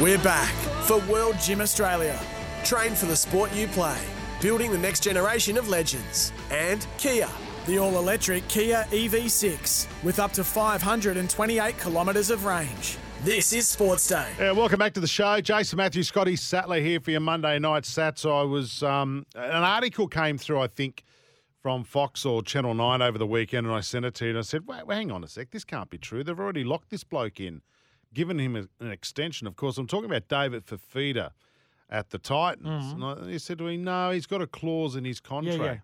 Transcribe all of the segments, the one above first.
We're back for World Gym Australia. Train for the sport you play, building the next generation of legends. And Kia, the all electric Kia EV6 with up to 528 kilometres of range. This is Sports Day. Yeah, welcome back to the show. Jason Matthews, Scotty Sattler here for your Monday night sats. I was um, an article came through, I think, from Fox or Channel Nine over the weekend, and I sent it to you. And I said, "Wait, hang on a sec, this can't be true. They've already locked this bloke in, given him a, an extension. Of course, I'm talking about David Fifita at the Titans. Mm-hmm. And I, he said to me, "No, he's got a clause in his contract." yeah.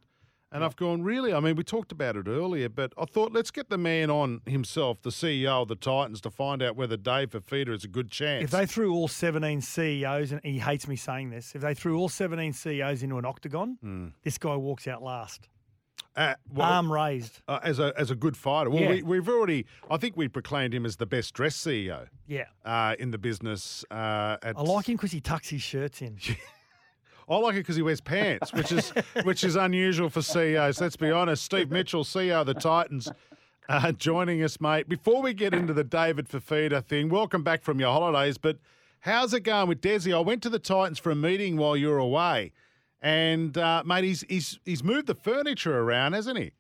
And I've gone, really? I mean, we talked about it earlier, but I thought, let's get the man on himself, the CEO of the Titans, to find out whether Dave Fifita is a good chance. If they threw all 17 CEOs, and he hates me saying this, if they threw all 17 CEOs into an octagon, mm. this guy walks out last. Uh, well, Arm raised. uh, as a as a good fighter. Well, Yeah. we, we've already, I think we proclaimed him as the best dressed CEO Yeah. uh, in the business. Uh, at, I like him because he tucks his shirts in. I like it because he wears pants, which is which is unusual for CEOs. Let's be honest. Steve Mitchell, CEO of the Titans, uh, joining us, mate. Before we get into the David Fifita thing, welcome back from your holidays. But how's it going with Desi? I went to the Titans for a meeting while you were away, and uh, mate, he's he's he's moved the furniture around, hasn't he?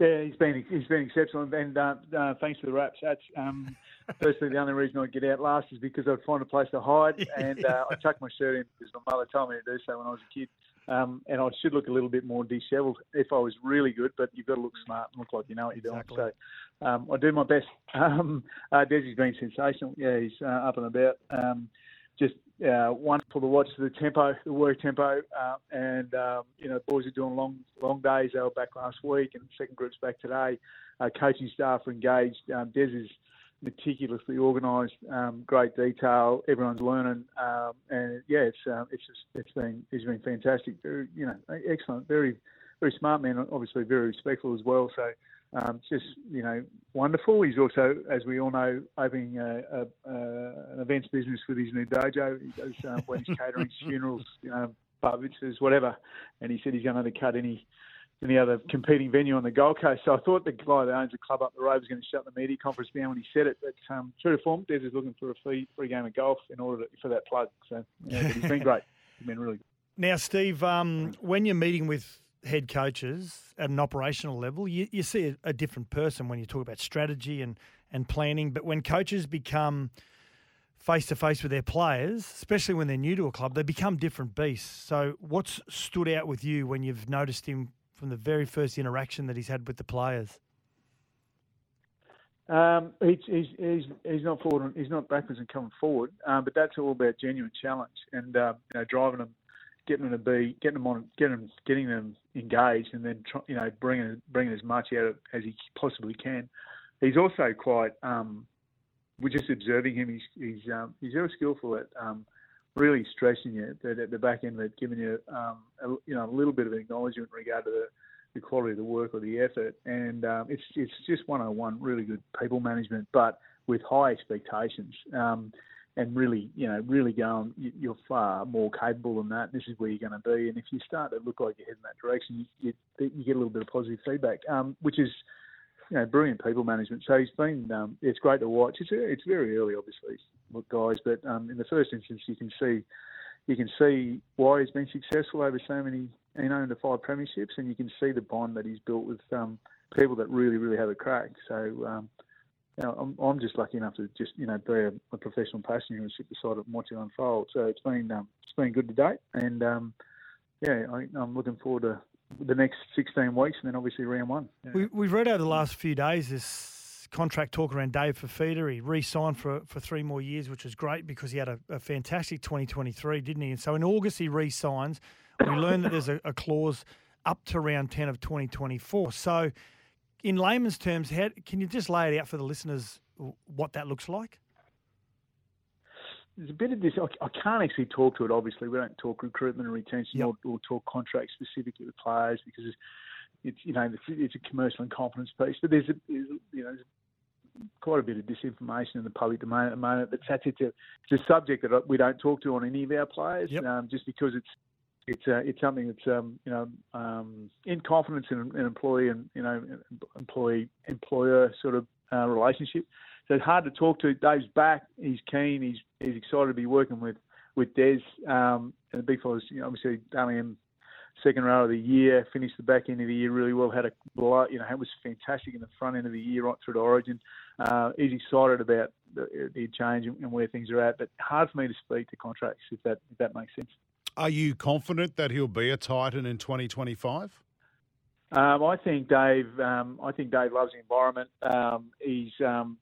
Yeah, he's been he's been exceptional, and uh, uh, thanks for the raps. That's um, firstly the only reason I get out last is because I'd find a place to hide, and uh, I tucked my shirt in because my mother told me to do so when I was a kid. Um, and I should look a little bit more dishevelled if I was really good, but you've got to look smart and look like you know what you're Exactly. doing. So um, I do my best. Um, uh, Desi's been sensational. Yeah, he's uh, up and about. Um, just uh, wonderful to watch the tempo, the work tempo, uh, and um, you know, the boys are doing long, long days. They were back last week, and second group's back today. Uh, coaching staff are engaged. Um, Des is meticulously organised, um, great detail. Everyone's learning, um, and yeah, it's um, it's just it's been it's been fantastic. Very, you know, excellent. Very very smart man. Obviously, very respectful as well. So. Um, just you know, wonderful. He's also, as we all know, opening a, a, a, an events business with his new dojo. He does um, weddings, catering, funerals, you know, bar mitzvahs, whatever. And he said he's going to undercut any any other competing venue on the Gold Coast. So I thought the guy that owns the club up the road was going to shut the media conference down when he said it. But um, true to form, Des is looking for a free free game of golf in order to, for that plug. So yeah, he's been great. He's been really good. Now, Steve, um, when you're meeting with head coaches at an operational level, you, you see a, a different person when you talk about strategy and, and planning. But when coaches become face to face with their players, especially when they're new to a club, they become different beasts. So, what's stood out with you when you've noticed him from the very first interaction that he's had with the players? Um, he's, he's, he's, he's not forward, he's not backwards and coming forward, um, but that's all about genuine challenge and uh, you know driving them, getting them to be, getting them on, getting them, getting them engaged, and then you know bringing bringing as much out of, as he possibly can. He's also quite, um, we're just observing him. He's he's um, he's very skillful at um, really stressing you that at the back end of giving you um, a, you know a little bit of acknowledgement in regard to the the quality of the work or the effort. And um, it's it's just 101, really good people management, but with high expectations. Um, and really, you know, really going, you- you're far more capable than that. This is where you're going to be. And if you start to look like you're heading that direction, you, you, get a little bit of positive feedback, um, which is, you know, brilliant people management. So he's been, um, it's great to watch. It's it's very early, obviously, guys, but um, in the first instance, you can see you can see why he's been successful over so many, you know, the five premierships, and you can see the bond that he's built with um, people that really, really have a crack. So, um, you know, I'm, I'm just lucky enough to just, you know, be a, a professional passenger and sit beside it and watch it unfold. So it's been, um, it's been good to date, and um, yeah, I, I'm looking forward to the next 16 weeks, and then obviously round one. Yeah. We, we've read over the last few days this contract talk around Dave Fifita. He re-signed for for three more years, which was great because he had a, a fantastic 2023, didn't he? And so in August he re-signs. We learned that there's a, a clause up to round 10 of 2024. So in layman's terms, how, can you just lay it out for the listeners what that looks like? there's a bit of this. I, I can't actually talk to it. Obviously, we don't talk recruitment and retention Yep. or, or talk contracts specifically with players because it's, it's you know it's, a commercial and confidence piece. But there's a there's, you know there's quite a bit of disinformation in the public domain at the moment. But that's it's a, it's a subject that we don't talk to on any of our players, Yep. um, just because it's it's uh, it's something that's um, you know um, in confidence in an employee and you know employee employer sort of uh, relationship. so it's hard to talk to. Dave's back. He's keen. He's he's excited to be working with with Des. Um, and the big fellas, you know, obviously, Dally M second row of the year, finished the back end of the year really well. Had a you know, it was fantastic in the front end of the year right through to Origin. Uh, he's excited about the, the change and where things are at, but hard for me to speak to contracts if that if that makes sense. Are you confident that he'll be a Titan in 2025? Um, I think Dave. Um, I think Dave loves the environment. Um, he's um,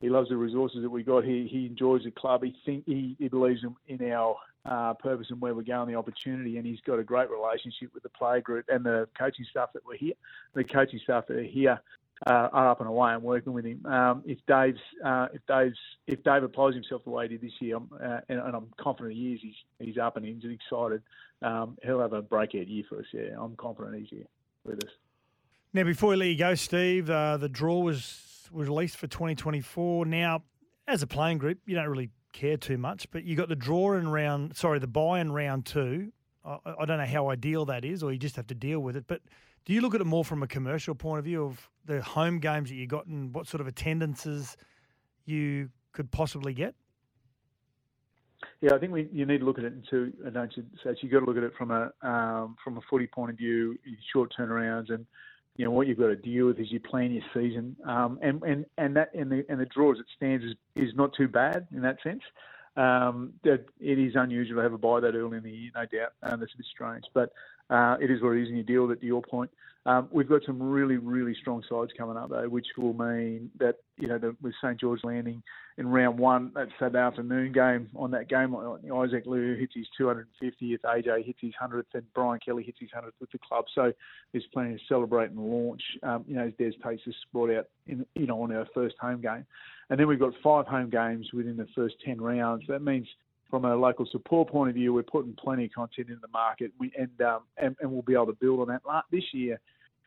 he loves the resources that we got. He he enjoys the club. He think he, he believes in, in our uh, purpose and where we're going, the opportunity, and he's got a great relationship with the player group and the coaching staff that were here. The coaching staff that are here uh, are up and away and working with him. Um, if Dave's uh, if Dave's if Dave applies himself the way he did this year, uh, and, and, I'm confident he is, he's he's up and he's excited. Um, he'll have a breakout year for us. Yeah, I'm confident he's here with us. Now, before we let you go, Steve, uh, the draw was was released for 2024. Now, as a playing group, you don't really care too much, but you got the draw in round, sorry, the buy in round two. I, I don't know how ideal that is, or you just have to deal with it. But do you look at it more from a commercial point of view of the home games that you got and what sort of attendances you could possibly get? Yeah, I think we you need to look at it in two. Don't you? So you've got to look at it from a um, from a footy point of view, short turnarounds, and you know what you've got to deal with as you plan your season. Um, and and and that and the and the draw as it stands is is not too bad in that sense. Um, it is unusual to have a buy that early in the year, no doubt. Um, that's a bit strange, but uh, it is what it is, and you deal with it. To your point, um, we've got some really, really strong sides coming up though, which will mean that you know the, with St George landing in round one, that's Saturday afternoon game. On that game, Isaac Liu hits his 250th, AJ hits his 100th, and Brian Kelly hits his 100th with the club. So there's plenty to celebrate and launch. Um, you know, as Des takes sport out in you know on our first home game, and then we've got five home games within the first 10 rounds. That means from a local support point of view, we're putting plenty of content in the market, we, and, um, and and we'll be able to build on that. This year,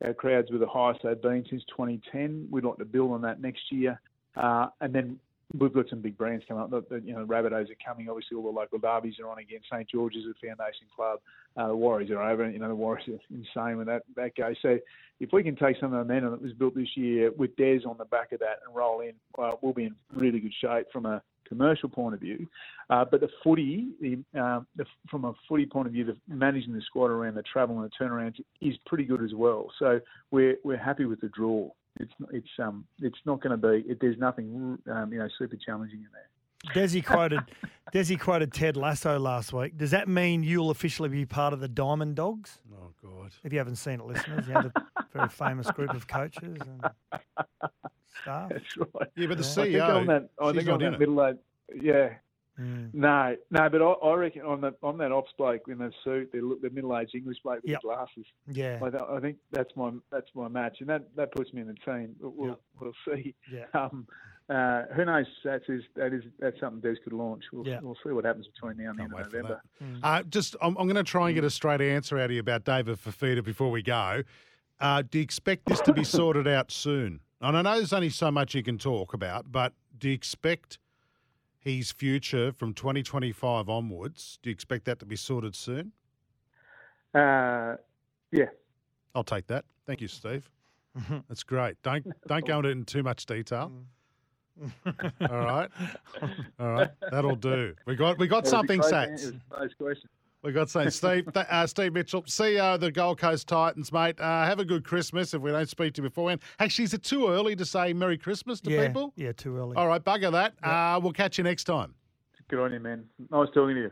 our crowds were the highest they've been since 2010. We'd like to build on that next year, uh, and then we've got some big brands coming up. The, you know, Rabbitohs are coming. Obviously, all the local derbies are on again. St George's a foundation club. Uh, the Warriors are over. You know, the Warriors are insane when that that goes. So, if we can take some of the momentum that was built this year with Des on the back of that and roll in, uh, we'll be in really good shape from a commercial point of view. Uh, but the footy, the, uh, the, from a footy point of view, the managing the squad around the travel and the turnarounds is pretty good as well. So we're we're happy with the draw. It's it's um it's not going to be. It, there's nothing um, you know super challenging in there. Desi quoted Desi quoted Ted Lasso last week. Does that mean you'll officially be part of the Diamond Dogs? Oh God! If you haven't seen it, listeners, you have a very famous group of coaches and staff. That's right. Yeah, but the I think CEO, on that, I think not on that middle age, yeah. Mm. No, no, but I, I reckon on that on that ops bloke in the suit, the, the middle-aged English bloke with Yep. the glasses. Yeah, I, th- I think that's my that's my match, and that, that puts me in the team. We'll, Yep. we'll see. yeah. Um, uh, who knows? That's is that is that's something Des could launch. We'll, Yeah. we'll see what happens between now and the Can't end of November. that. Uh, just, I'm, I'm going to try and get a straight answer out of you about David Fifita before we go. Uh, do you expect this to be sorted out soon? And I know there's only so much you can talk about, but do you expect his future from 2025 onwards? Do you expect that to be sorted soon? Uh, yeah, I'll take that. Thank you, Steve. That's great. Don't don't go into it in too much detail. All right, all right, that'll do. We got we got It was something, close Sats. answer. It was a close question. We got something, Steve. th- uh, Steve Mitchell, CEO of the Gold Coast Titans, mate. Uh, have a good Christmas. If we don't speak to you beforehand, actually, is it too early to say Merry Christmas to yeah, people? yeah, too early. All right, bugger that. Uh, we'll catch you next time. Good on you, man. Nice talking to you.